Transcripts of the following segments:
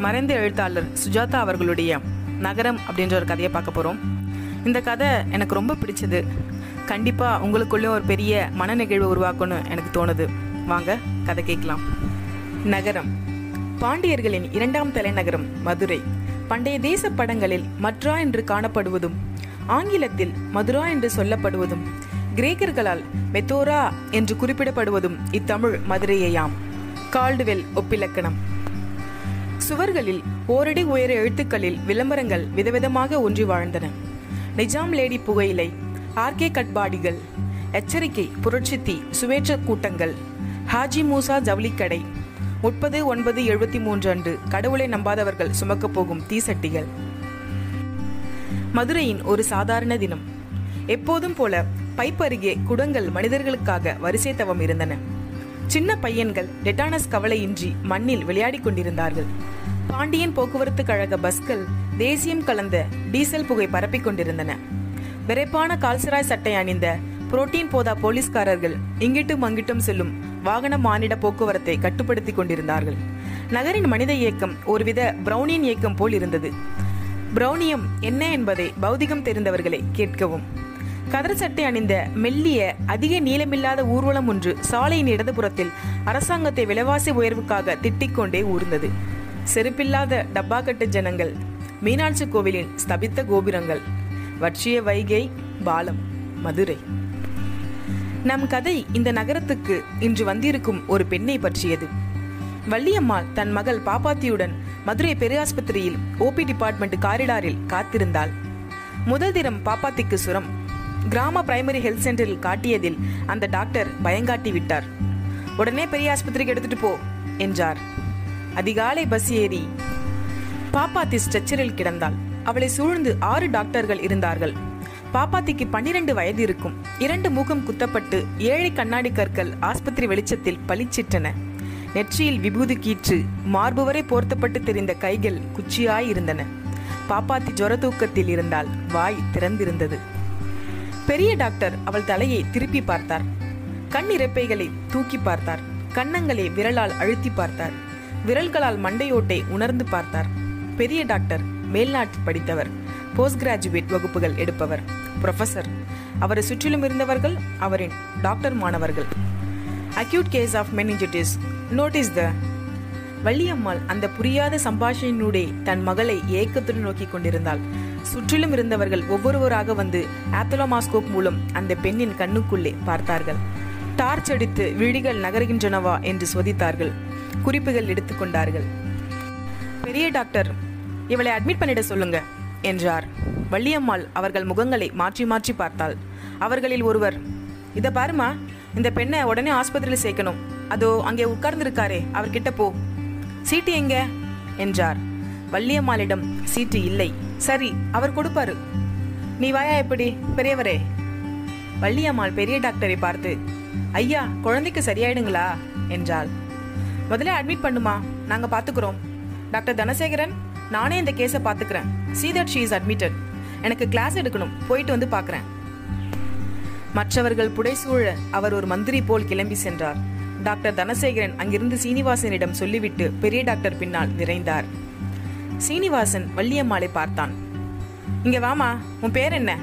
மறைந்த எழுத்தாளர் சுஜாதா அவர்களுடைய நகரம் அப்படின்ற ஒரு கதையை பார்க்க போகிறோம் இந்த கதை எனக்கு ரொம்ப பிடிச்சது. கண்டிப்பாக உங்களுக்குள்ளேயும் ஒரு பெரிய மன நிகழ்வு உருவாக்கணும்னு எனக்கு தோணுது. வாங்க கதை கேட்கலாம். நகரம். பாண்டியர்களின் இரண்டாம் தலைநகரம் மதுரை. பண்டைய தேச படங்களில் மத்ரா என்று காணப்படுவதும் ஆங்கிலத்தில் மதுரா என்று சொல்லப்படுவதும் கிரேக்கர்களால் மெத்தோரா என்று குறிப்பிடப்படுவதும் இத்தமிழ் மதுரையாம் கால்டுவெல் ஒப்பிலக்கணம். சுவர்களில் ஓரடி உயர எழுத்துக்களில் விளம்பரங்கள் விதவிதமாக ஒன்றி வாழ்ந்தன. நிஜாம் லேடி புகையிலை ஆர்கே கட்பாடிகள் எச்சரிக்கை புரட்சி தீ சுவேற்ற கூட்டங்கள் ஹாஜி மூசா ஜவுளிக்கடை முப்பது ஒன்பது எழுபத்தி மூன்று அன்று கடவுளை நம்பாதவர்கள் சுமக்கப் போகும் தீசட்டிகள். மதுரையின் ஒரு சாதாரண தினம். எப்போதும் போல பைப் அருகே குடங்கள் மனிதர்களுக்காக வரிசை தவம் இருந்தன. சின்ன பையன்கள் டெட்டானஸ் கவலையின்றி மண்ணில் விளையாடிக் கொண்டிருந்தார்கள். பாண்டியன் போக்குவரத்து கழக பஸ்கள் தேசியம் கலந்த டீசல் புகை பரப்பிக் கொண்டிருந்தன. விரைப்பான கால்சராய் சட்டை அணிந்த புரோட்டீன் போதா போலீஸ்காரர்கள் இங்கிட்டும் அங்கிட்டும் செல்லும் வாகன மானிட போக்குவரத்தை கட்டுப்படுத்திக் கொண்டிருந்தார்கள். நகரின் மனித இயக்கம் ஒருவித பிரௌனியன் இயக்கம் போல் இருந்தது. பிரௌனியம் என்ன என்பதை பௌதிகம் தெரிந்தவர்களை கேட்கவும். கதர் சட்டை அணிந்த மெல்லிய அதிக நீளமில்லாத ஊர்வலம் ஒன்று சாலையின் இடதுபுறத்தில் அரசாங்கத்தை விலைவாசி உயர்வுக்காக திட்டிக்கொண்டே ஊர்ந்தது. செருப்பில்லாத டப்பாக்கட்டு ஜனங்கள் மீனாட்சி கோவிலின் ஸ்தபித்த கோபுரங்கள் வற்றிய வைகை பாலம் மதுரை. நம் கதை இந்த நகரத்துக்கு இன்று வந்திருக்கும் ஒரு பெண்ணை பற்றியது. வள்ளியம்மாள் தன் மகள் பாப்பாத்தியுடன் மதுரை பெரியாஸ்பத்திரியில் ஓபி டிபார்ட்மெண்ட் காரிடாரில் காத்திருந்தாள். முதல் தினம் பாப்பாத்திக்கு சுரம் கிராம பிரைமரி ஹெல்த் சென்டரில் காட்டியதில் அந்த டாக்டர் பயங்காட்டி விட்டார். உடனே பெரிய ஆஸ்பத்திரிக்கு எடுத்துட்டு போ என்றார். அதிகாலை பஸ் ஏறி பாப்பாத்தி ஸ்ட்ரெச்சரில் கிடந்தாள். அவளை சூழ்ந்து ஆறு டாக்டர்கள் இருந்தார்கள். பாப்பாத்திக்கு பன்னிரண்டு வயது இருக்கும். இரண்டு மூக்கம் குத்தப்பட்டு ஏழை கண்ணாடி கற்கள் ஆஸ்பத்திரி வெளிச்சத்தில் பளிச்சிட்டன. நெற்றியில் விபூதி கீற்று மார்பு வரை போர்த்தப்பட்டு தெரிந்த கைகள் குச்சியாய் இருந்தன. பாப்பாத்தி ஜொர தூக்கத்தில் இருந்தால் வாய் திறந்திருந்தது. பெரிய டாக்டர் அவள் தலையை திருப்பி பார்த்தார். கண் இறப்பைகளை தூக்கி பார்த்தார். கன்னங்களை விரலால் அழுத்தி பார்த்தார். விரல்களால் மண்டையோட்டை உணர்ந்து பார்த்தார். பெரிய டாக்டர் மேல்நாட்டு படித்தவர் போஸ்ட் கிராஜுவேட் வகுப்புகள் எடுப்பவர். ப்ரொஃபசர் அவரை சுற்றிலும் இருந்தவர்கள் அவரின் டாக்டர் மாணவர்கள். Acute case of meningitis notice the Valliammal அந்த புரியாத சம்பாஷணையினூடே தன் மகளை ஏக்கத்துடன் நோக்கி கொண்டிருந்தாள். சுற்றிலும் இருந்தவர்கள் ஒவ்வொருவராக வந்து ஆத்தலோமாஸ்கோப் மூலம் அந்த பெண்ணின் கண்ணுக்குள்ளே பார்த்தார்கள். டார்ச் அடித்து விழிகள் நகர்கின்றனவா என்று சோதித்தார்கள். குறிப்புகள் எடுத்துக்கொண்டார்கள் பெரிய டாக்டர் இவளை அட்மிட் பண்ணிட சொல்லுங்க என்றார். வள்ளியம்மாள் அவர்கள் முகங்களை மாற்றி மாற்றி பார்த்தாள். அவர்களில் ஒருவர் இதை பாருமா இந்த பெண்ணை உடனே ஆஸ்பத்திரியில் சேர்க்கணும். அதோ அங்கே உட்கார்ந்துருக்காரே அவர்கிட்ட போ. சீட்டு எங்க? என்றார். வள்ளியம்மாளிடம் சீட்டு இல்லை. சரி அவர் கொடுப்பாரு. நீ வாயா எப்படி பெரியவரே? வள்ளியம்மாள் பெரிய டாக்டரை பார்த்து ஐயா குழந்தைக்கு சரியாயிடுங்களா? என்றாள். முதல்ல அட்மிட் பண்ணுமா நாங்க பாத்துக்கிறோம். டாக்டர் தனசேகரன் நானே இந்த கேஸை பாத்துக்கிறேன். See that she is admitted எனக்கு கிளாஸ் எடுக்கணும் போயிட்டு வந்து பாக்குறேன். மற்றவர்கள் புடைசூழ அவர் ஒரு மந்திரி போல் கிளம்பி சென்றார். டாக்டர் தனசேகரன் அங்கிருந்து சீனிவாசனிடம் சொல்லிவிட்டு பெரிய டாக்டர் பின்னால் விரைந்தார். சீனிவாசன் வள்ளியம்மாளை பார்த்தான். இங்க வாமா உன் பேர் என்ன?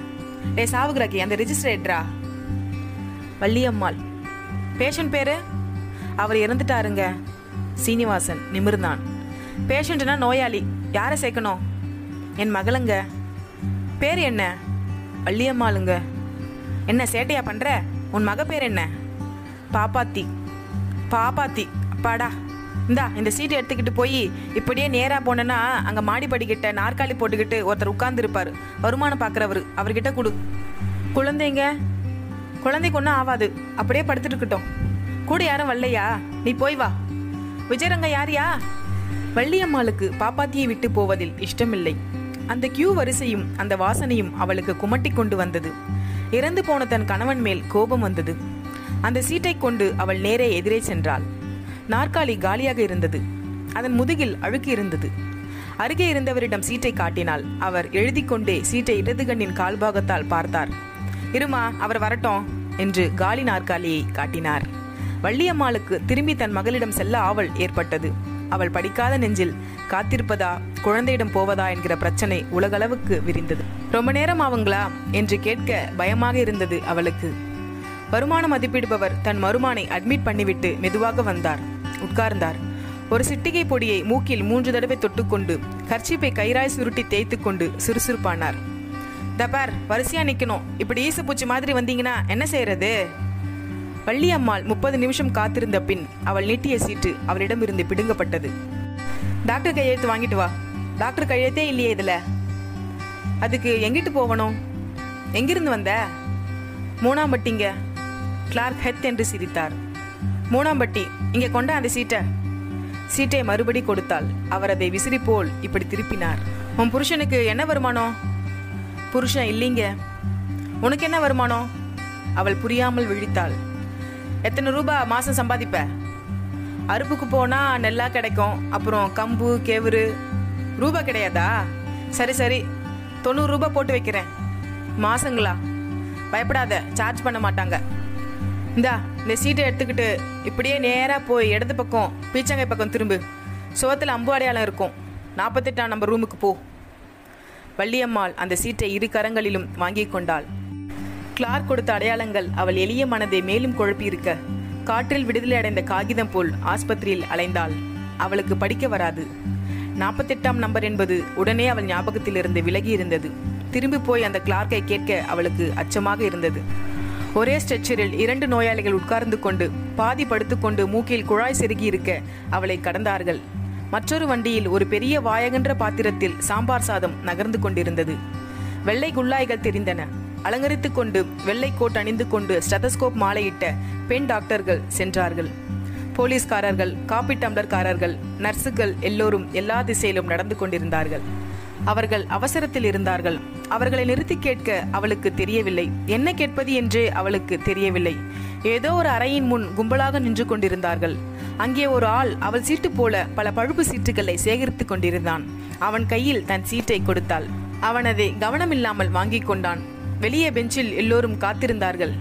டே சாவுகிராக்கி அந்த ரிஜிஸ்ட்ரேட்டரா வள்ளியம்மாள். பேஷண்ட் பேரு? அவர் இறந்துட்டாருங்க. சீனிவாசன் நிமிர்ந்தான். பேஷண்ட்னா நோயாளி யாரை சேர்க்கணும்? என் மகளுங்க. பேர் என்ன? வள்ளியம்மாளுங்க. என்ன சேட்டையா பண்ற? உன் மக பேர் என்ன? பாப்பாத்தி. பாப்பாத்தி அப்பாடா. இந்தா இந்த சீட்டை எடுத்துக்கிட்டு போய் இப்படியே நேராக போனேன்னா அங்க மாடிப்படிக்கிட்ட நாற்காலி போட்டுக்கிட்டு ஒருத்தர் உட்கார்ந்துருப்பார். வருமானம் பார்க்குறவர் அவர்கிட்ட கொடு. குழந்தைங்க குழந்தைக்கு ஒன்றும் ஆகாது அப்படியே படுத்துட்டு இருக்கட்டும் கூட யாரும் வரலையா? நீ போய் வா. விஜயரங்க யாரியா? வள்ளியம்மாளுக்கு பாப்பாத்தியை விட்டு போவதில் இஷ்டமில்லை. அந்த கியூ வரிசையும் அந்த வாசனையும் அவளுக்கு குமட்டி கொண்டு வந்தது. இறந்து போன தன் கணவன் மேல் கோபம் வந்தது. அந்த சீட்டை கொண்டு அவள் நேரே எதிரே சென்றாள். நாற்காலி காலியாக இருந்தது. அதன் முதுகில் அழுக்கு இருந்தது. அருகே இருந்தவரிடம் சீட்டை காட்டினால் அவர் எழுதி கொண்டே சீட்டை இடது கண்ணின் கால்பாகத்தால் பார்த்தார். இருமா அவர் வரட்டும் என்று காலி நாற்காலியை காட்டினார். வள்ளியம்மாளுக்கு திரும்பி தன் மகளிடம் செல்ல ஆவல் ஏற்பட்டது. அவள் படிக்காத நெஞ்சில் காத்திருப்பதா குழந்தையிடம் போவதா? என்கிற பிரச்சனை உலகளவுக்கு விரிந்தது. ரொம்ப நேரம் ஆவுங்களா என்று கேட்க பயமாக இருந்தது அவளுக்கு. வருமான மதிப்பிடுபவர் தன் மருமானை அட்மிட் பண்ணிவிட்டு மெதுவாக வந்தார். உட்கார்ந்தார். ஒரு சிட்டிகை பொடியை மூக்கில் மூன்று தடவை தொட்டுக்கொண்டு கர்ச்சிப்பை கயிறாய் சுருட்டி தேய்த்து கொண்டு சுறுசுறுப்பானார். தபார் வரிசையா நிக்கணும். இப்படி ஈசு பூச்சி மாதிரி வந்தீங்கன்னா என்ன செய்யறது? வள்ளியம்மாள் முப்பது நிமிஷம் காத்திருந்த பின் அவள் நீட்டிய சீட்டு அவளிடமிருந்து பிடுங்கப்பட்டது. டாக்டர் கையெழுத்து வாங்கிட்டு வா. டாக்டர் கையெழுத்தே இல்லையே இதுல. அதுக்கு எங்கிட்டு போகணும்? எங்கிருந்து வந்த? மூணாம்பட்டிங்க. கிளார்க் ஹெத் என்று சிரித்தார். மூணாம்பட்டி இங்கே கொண்டா அந்த சீட்டை. சீட்டை மறுபடி கொடுத்தாள். அவர் அதை விசிறி போல் இப்படி திருப்பினார். உன் புருஷனுக்கு என்ன வருமானம்? புருஷன் இல்லைங்க. உனக்கு என்ன வருமானம்? அவள் புரியாமல் விழித்தாள். எத்தனை ரூபாய் மாசம் சம்பாதிப்ப? அறுப்புக்கு போனா நெல்லா கிடைக்கும். அப்புறம் கம்பு கேவுரு. ரூபா கிடையாதா? சரி சரி. தொண்ணூறு ரூபாய் போட்டு வைக்கிறேன். மாசங்களா? பயப்படாத. சார்ஜ் பண்ண மாட்டாங்க. இந்தா இந்த சீட்டை எடுத்துக்கிட்டு இப்படியே நேராக போய் இடது பக்கம் பீச்சங்காய் பக்கம் திரும்பு. சுவத்தில் அம்பு அடையாளம் இருக்கும். நாற்பத்தெட்டாம் நம்பர் ரூமுக்கு போ. வள்ளியம்மாள் அந்த சீட்டை இரு கரங்களிலும் வாங்கி கொண்டாள். கிளார்க் கொடுத்த அடையாளங்கள் அவள் எளிய மனதை மேலும் குழப்பியிருக்க காற்றில் விடுதலை அடைந்த காகிதம் போல் ஆஸ்பத்திரியில் அலைந்தாள். அவளுக்கு படிக்க வராது. நாற்பத்தெட்டாம் நம்பர் என்பது உடனே அவள் ஞாபகத்திலிருந்து விலகி இருந்தது. திரும்பி போய் அந்த கிளார்க்கை கேட்க அவளுக்கு அச்சமாக இருந்தது. ஒரே ஸ்ட்ரெச்சரில் இரண்டு நோயாளிகள் உட்கார்ந்து கொண்டு பாதி படுத்துக்கொண்டு மூக்கில் குழாய் செருகி இருக்க அவளை கடந்தார்கள். மற்றொரு வண்டியில் ஒரு பெரிய வாயகன்ற பாத்திரத்தில் சாம்பார் சாதம் நகர்ந்து கொண்டிருந்தது. வெள்ளை குள்ளாய்கள் தெரிந்தன. அலங்கரித்துக் கொண்டு வெள்ளை கோட் அணிந்து கொண்டு ஸ்டெதஸ்கோப் மாலையிட்ட பெண் டாக்டர்கள் சென்றார்கள். போலீஸ்காரர்கள் காப்பி டம்ளர்காரர்கள் நர்ஸுகள் எல்லோரும் எல்லா திசையிலும் நடந்து கொண்டிருந்தார்கள். அவர்கள் அவசரத்தில் இருந்தார்கள். அவர்களை நிறுத்தி கேட்க அவளுக்கு தெரியவில்லை. என்ன கேட்பது? என்றே அவளுக்கு தெரியவில்லை. ஏதோ ஒரு அறையின் முன் கும்பலாக நின்று கொண்டிருந்தார்கள். அங்கே ஒரு ஆள் அவள் சீட்டு போல பல பழுப்பு சீட்டுகளை சேகரித்துக் கொண்டிருந்தான். அவன் கையில் தன் சீட்டை கொடுத்தாள். அவன் அதை கவனமில்லாமல் வாங்கிக் கொண்டான். வெளியே பெஞ்சில் எல்லோரும் காத்திருந்தார்கள்.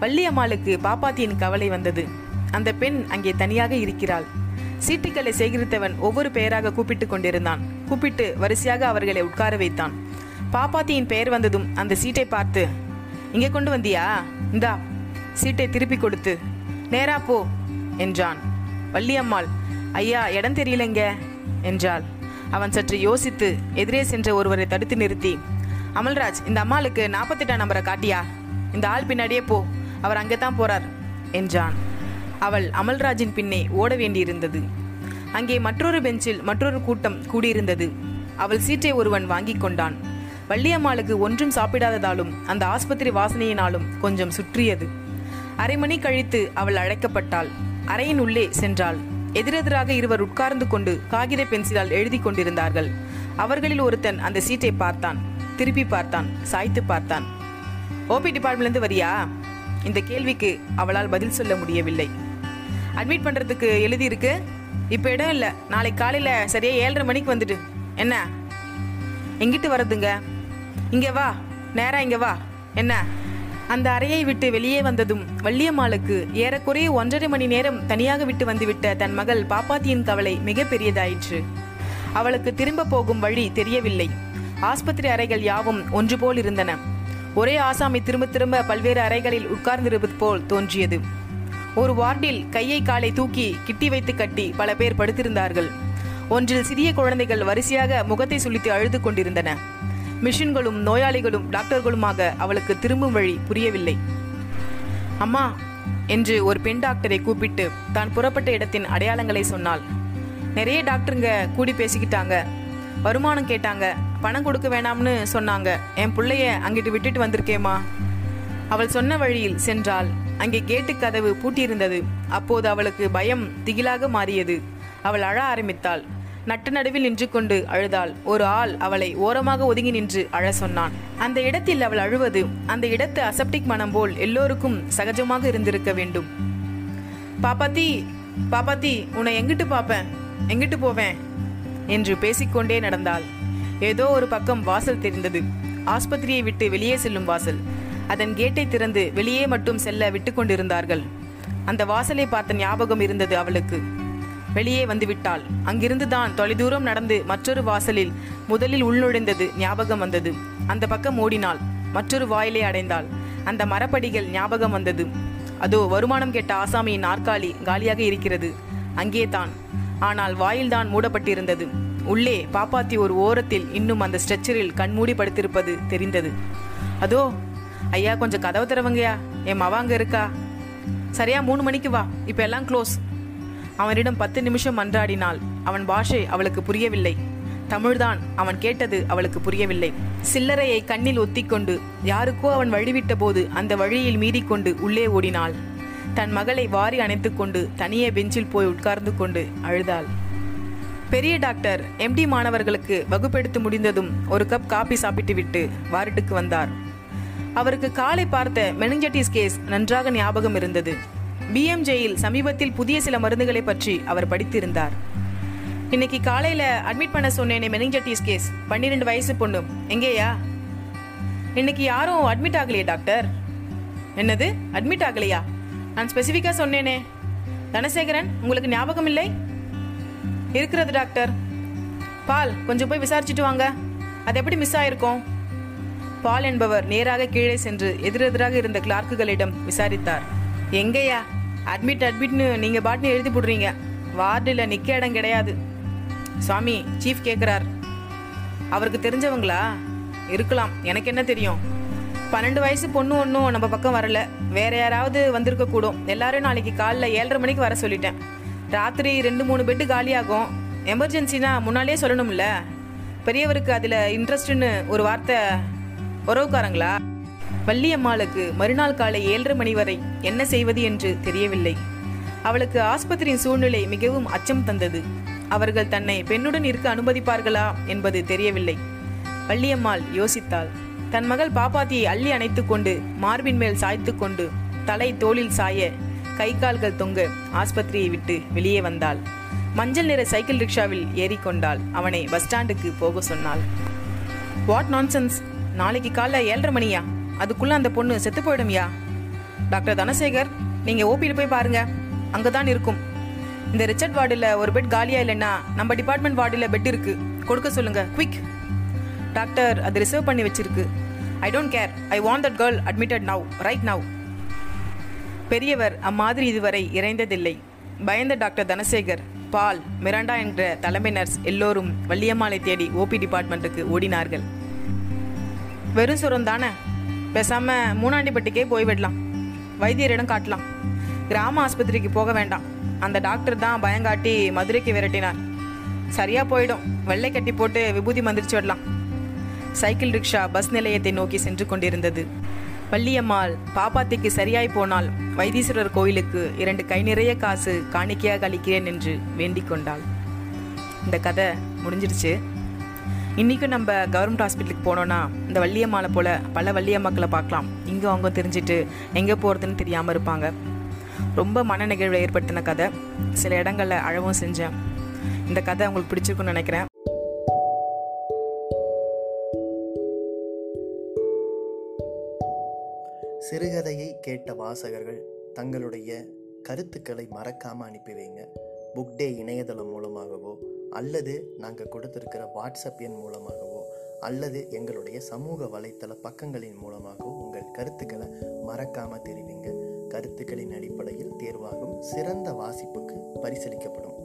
வள்ளியம்மாளுக்கு பாப்பாத்தியின் கவலை வந்தது. அந்த பெண் அங்கே தனியாக இருக்கிறாள். சீட்டுகளை சேகரித்தவன் ஒவ்வொரு பெயராக கூப்பிட்டு கொண்டிருந்தான். கூப்பிட்டு வரிசையாக அவர்களை உட்கார வைத்தான். பாப்பாத்தியின் பெயர் வந்ததும் அந்த சீட்டை பார்த்து இங்கே கொண்டு வந்தியா? இந்தா சீட்டை திருப்பி கொடுத்து நேரா போ என்றான். வள்ளியம்மாள் ஐயா இடம் தெரியலங்க என்றாள். அவன் சற்று யோசித்து எதிரே சென்ற ஒருவரை தடுத்து நிறுத்தி அமல்ராஜ் இந்த அம்மாளுக்கு நாற்பத்தெட்டாம் நம்பரை காட்டியா? இந்த ஆள் பின்னாடியே போ அவர் அங்கே தான் போறார் என்றான். அவள் அமல்ராஜின் பின்னே ஓட வேண்டியிருந்தது. அங்கே மற்றொரு பெஞ்சில் மற்றொரு கூட்டம் கூடியிருந்தது. அவள் சீட்டை ஒருவன் வாங்கிக் கொண்டான். வள்ளியம்மாளுக்கு ஒன்றும் சாப்பிடாததாலும் அந்த ஆஸ்பத்திரி வாசனையினாலும் கொஞ்சம் சுற்றியது. அரை மணி கழித்து அவள் அழைக்கப்பட்டாள். அறையின் உள்ளே சென்றாள். எதிரெதிராக இருவர் உட்கார்ந்து கொண்டு காகித பென்சிலால் எழுதி கொண்டிருந்தார்கள். அவர்களில் ஒருத்தன் அந்த சீட்டை பார்த்தான். திருப்பி பார்த்தான். சாய்த்து பார்த்தான். ஓபி டிபார்ட்மெண்ட்லேருந்து வரியா? இந்த கேள்விக்கு அவளால் பதில் சொல்ல முடியவில்லை. அட்மிட் பண்ணுறதுக்கு எழுதியிருக்கு? இப்போ இடம் இல்லை. நாளைக்கு காலையில் சரியாக ஏழரை மணிக்கு வந்துட்டு என்ன? எங்கிட்டு வர்றதுங்க? இங்கே வா நேரா இங்கே வா. என்ன? அந்த அறையை விட்டு வெளியே வந்ததும் வள்ளியம்மாளுக்கு ஏறக்குறைய ஒன்றரை மணி நேரம் தனியாக விட்டு வந்துவிட்ட தன் மகள் பாப்பாத்தியின் கவலை மிக பெரியதாயிற்று அவளுக்கு திரும்ப போகும் வழி தெரியவில்லை. ஆஸ்பத்திரி அறைகள் யாவும் ஒன்று போல் இருந்தன. ஒரே ஆசாமி திரும்ப திரும்ப பல்வேறு அறைகளில் உட்கார்ந்திருப்பது போல் தோன்றியது. ஒரு வார்டில் கையை காலை தூக்கி கிட்டி வைத்து கட்டி பல பேர் படுத்திருந்தார்கள். ஒன்றில் சிறிய குழந்தைகள் வரிசையாக முகத்தை சுளித்து அழுது கொண்டிருந்தன. மிஷின்களும் நோயாளிகளும் டாக்டர்களுமாக அவளுக்கு திரும்பும் வழி புரியவில்லை. அம்மா என்று ஒரு பெண் டாக்டரை கூப்பிட்டு தான் புறப்பட்ட இடத்தின் அடையாளங்களை சொன்னாள். நிறைய டாக்டருங்க கூடி பேசிக்கிட்டாங்க. வருமானம் கேட்டாங்க. பணம் கொடுக்க வேணாம்னு சொன்னாங்க. என் பிள்ளைய அங்கிட்டு விட்டுட்டு வந்திருக்கேம்மா. அவள் சொன்ன வழியில் சென்றாள். அங்கே கேட்டு கதவு பூட்டியிருந்தது. அப்போது அவளுக்கு பயம் திகிலாக மாறியது. அவள் அழ ஆரம்பித்தாள். நட்டு நடுவில் நின்று கொண்டு அழுதாள். ஒரு ஆள் அவளை ஓரமாக ஒதுங்கி நின்று அழ சொன்னான். அந்த இடத்தில் அவள் அழுவது அந்த இடத்து அசப்டிக் மனம் போல் எல்லோருக்கும் சகஜமாக இருந்திருக்க வேண்டும். பாப்பாத்தி பாப்பாத்தி உன்னை எங்கிட்டு பாப்பேன்? எங்கிட்டு போவேன்? என்று பேசிக்கொண்டே நடந்தாள். ஏதோ ஒரு பக்கம் வாசல் தெரிந்தது. ஆஸ்பத்திரியை விட்டு வெளியே செல்லும் வாசல். அதன் கேட்டை திறந்து வெளியே மட்டும் செல்ல விட்டு கொண்டிருந்தார்கள் அந்த வாசலை பார்த்த ஞாபகம் இருந்தது அவளுக்கு. வெளியே வந்துவிட்டாள். அங்கிருந்து தான் தொலைதூரம் நடந்து மற்றொரு வாசலில் முதலில் உள்நுழைந்தது ஞாபகம் வந்தது. அந்த பக்கம் ஓடினாள். மற்றொரு வாயிலை அடைந்தாள். அந்த மரப்படிகள் ஞாபகம் வந்தது. அதோ வருமானம் கேட்ட ஆசாமியின் நாற்காலி காலியாக இருக்கிறது. அங்கே தான் ஆனால் வாயில்தான் மூடப்பட்டிருந்தது. உள்ளே பாப்பாத்தி ஒரு ஓரத்தில் இன்னும் அந்த ஸ்ட்ரெச்சரில் கண்மூடி படுத்திருப்பது தெரிந்தது. அதோ ஐயா கொஞ்சம் கதவு திறவங்கயா என் மவ அங்க இருக்கா? சரியா மூணு மணிக்கு வா. இப்ப எல்லாம் க்ளோஸ் அவனிடம் பத்து நிமிஷம் மன்றாடினாள். அவன் பாஷை அவளுக்கு புரியவில்லை. தமிழ்தான் அவன் கேட்டது அவளுக்கு புரியவில்லை. சில்லறையை கண்ணில் ஒத்திக்கொண்டு யாருக்கோ அவன் வழிவிட்ட போது அந்த வழியில் மீறிக்கொண்டு உள்ளே ஓடினாள். தன் மகளை வாரி அணைத்துக்கொண்டு தனியே பெஞ்சில் போய் உட்கார்ந்து கொண்டு அழுதாள். பெரிய டாக்டர் எம்டி மாணவர்களுக்கு வகுப்பெடுத்து முடிந்ததும் ஒரு கப் காபி சாப்பிட்டு விட்டு வார்டுக்கு வந்தார். அவருக்கு காலை பார்த்த மெனிஞ்சட்டிஸ் கேஸ் நன்றாக ஞாபகம் இருந்தது. பிஎம்ஜேயில் சமீபத்தில் புதிய சில மருந்துகளை பற்றி அவர் படித்திருந்தார். இன்னைக்கு காலையில அட்மிட் பண்ண சொன்னேனே மெனிஞ்சட்டிஸ் கேஸ் பன்னிரெண்டு வயசு பொண்ணு எங்கேயா? இன்னைக்கு யாரும் அட்மிட் ஆகலையே டாக்டர் என்னது? அட்மிட் ஆகலையா? நான் ஸ்பெசிஃபிக்காக சொன்னேனே. தனசேகரன் உங்களுக்கு ஞாபகம் இல்லை? இருக்கிறது டாக்டர் பால் கொஞ்சம் போய் விசாரிச்சுட்டு வாங்க. அது எப்படி மிஸ் ஆயிருக்கும்? பால் என்பவர் நேராக கீழே சென்று எதிரெதிராக இருந்த கிளார்க்குகளிடம் விசாரித்தார். எங்கேயா? அட்மிட் அட்மிட்னு நீங்கள் பாட்னு எழுதி போடுறீங்க. வார்டில் நிற்க இடம் கிடையாது. சுவாமி சீஃப் கேட்குறார் அவருக்கு தெரிஞ்சவங்களா? இருக்கலாம். எனக்கு என்ன தெரியும்? பன்னெண்டு வயசு பொண்ணு ஒன்றும் நம்ம பக்கம் வரல. வேற யாராவது வந்திருக்க கூடும். எல்லாரும் நாளைக்கு காலைல ஏழரை மணிக்கு வர சொல்லிட்டேன். ராத்திரி ரெண்டு மூணு பெட்டு காலியாகும். எமர்ஜென்சினா முன்னாலே சொல்லணும்ல? பெரியவருக்கு அதில் இன்ட்ரெஸ்ட்னு ஒரு வார்த்தை. உறவுக்காரங்களா? வள்ளியம்மாளுக்கு மறுநாள் காலை ஏழரை மணி வரை என்ன செய்வது என்று தெரியவில்லை. அவளுக்கு ஆஸ்பத்திரியின் சூழ்நிலை மிகவும் அச்சம் தந்தது. அவர்கள் தன்னை பெண்ணுடன் இருக்க அனுமதிப்பார்களா என்பது தெரியவில்லை. வள்ளியம்மாள் யோசித்தாள். தன் மகள் பாப்பாத்தியை அள்ளி அணைத்து கொண்டு மார்பின் மேல் சாய்த்து கொண்டு தலை தோளில் சாய கை கால்கள் தொங்க ஆஸ்பத்திரியை விட்டு வெளியே வந்தாள். மஞ்சள் நிற சைக்கிள் ரிக்ஷாவில் ஏறிக்கொண்டாள். அவனை பஸ் ஸ்டாண்டுக்கு போக சொன்னாள். What nonsense? நாளைக்கு காலைல ஏழரை மணியா? அதுக்குள்ள அந்த பொண்ணு செத்து போயிடும்யா. டாக்டர் தனசேகர் நீங்க ஓபியில் போய் பாருங்க. அங்கதான் இருக்கும். இந்த ரிச்சர்ட் வார்டில் ஒரு பெட் காலியா இல்லைன்னா நம்ம டிபார்ட்மெண்ட் வார்டில் பெட் இருக்கு. கொடுக்க சொல்லுங்க குவிக் டாக்டர் அது ரிசர்வ் பண்ணி வச்சிருக்கு. I don't care. I want that girl admitted now right now. பெரியவர் அம்மாதிரி இதுவரை இறைந்ததில்லை. பயந்த டாக்டர் தனசேகர் பால் மிராண்டா என்ற தலைமை நர்ஸ் எல்லோரும் வள்ளியம்மாளை தேடி ஓபி டிபார்ட்மெண்ட்டுக்கு ஓடினார்கள். வெறும் சுரம் தானே பேசாம மூணாண்டிப்பட்டிக்கே போய்விடலாம் வைத்தியரிடம் காட்டலாம். கிராம ஆஸ்பத்திரிக்கு போக வேண்டாம். அந்த டாக்டர் தான் பயங்காட்டி மதுரைக்கு விரட்டினார். சரியா போயிடும். வெள்ளை கட்டி போட்டு விபூதி மந்திரிச்சு விடலாம். சைக்கிள் ரிக்ஷா பஸ் நிலையத்தை நோக்கி சென்று கொண்டிருந்தது. வள்ளியம்மாள் பாப்பாத்திக்கு சரியாய் போனால் வைத்தீஸ்வரர் கோயிலுக்கு இரண்டு கை நிறைய காசு காணிக்கையாக அளிக்கிறேன் என்று வேண்டிக் கொண்டாள். இந்த கதை முடிஞ்சிருச்சு. இன்றைக்கும் நம்ம கவர்மெண்ட் ஹாஸ்பிட்டலுக்கு போனோன்னா இந்த வள்ளியம்மாவை போல் பல வள்ளியம்மாக்களை பார்க்கலாம். இங்கே அவங்க தெரிஞ்சுட்டு எங்கே போகிறதுன்னு தெரியாமல் இருப்பாங்க. ரொம்ப மன நிகழ்வை ஏற்படுத்தின கதை. சில இடங்களில் அழவும் செஞ்சேன். இந்த கதை உங்களுக்கு பிடிச்சிருக்குன்னு நினைக்கிறேன். சிறுகதையை கேட்ட வாசகர்கள் தங்களுடைய கருத்துக்களை மறக்காமல் அனுப்பி வைங்க. புக் டே இணையதளம் மூலமாகவோ அல்லது நாங்கள் கொடுத்துருக்கிற வாட்ஸ்அப் எண் மூலமாகவோ அல்லது எங்களுடைய சமூக வலைத்தள பக்கங்களின் மூலமாகவோ உங்கள் கருத்துக்களை மறக்காமல் தெரிவிங்க. கருத்துக்களின் அடிப்படையில் தேர்வாகும் சிறந்த வாசிப்புக்கு பரிசளிக்கப்படும்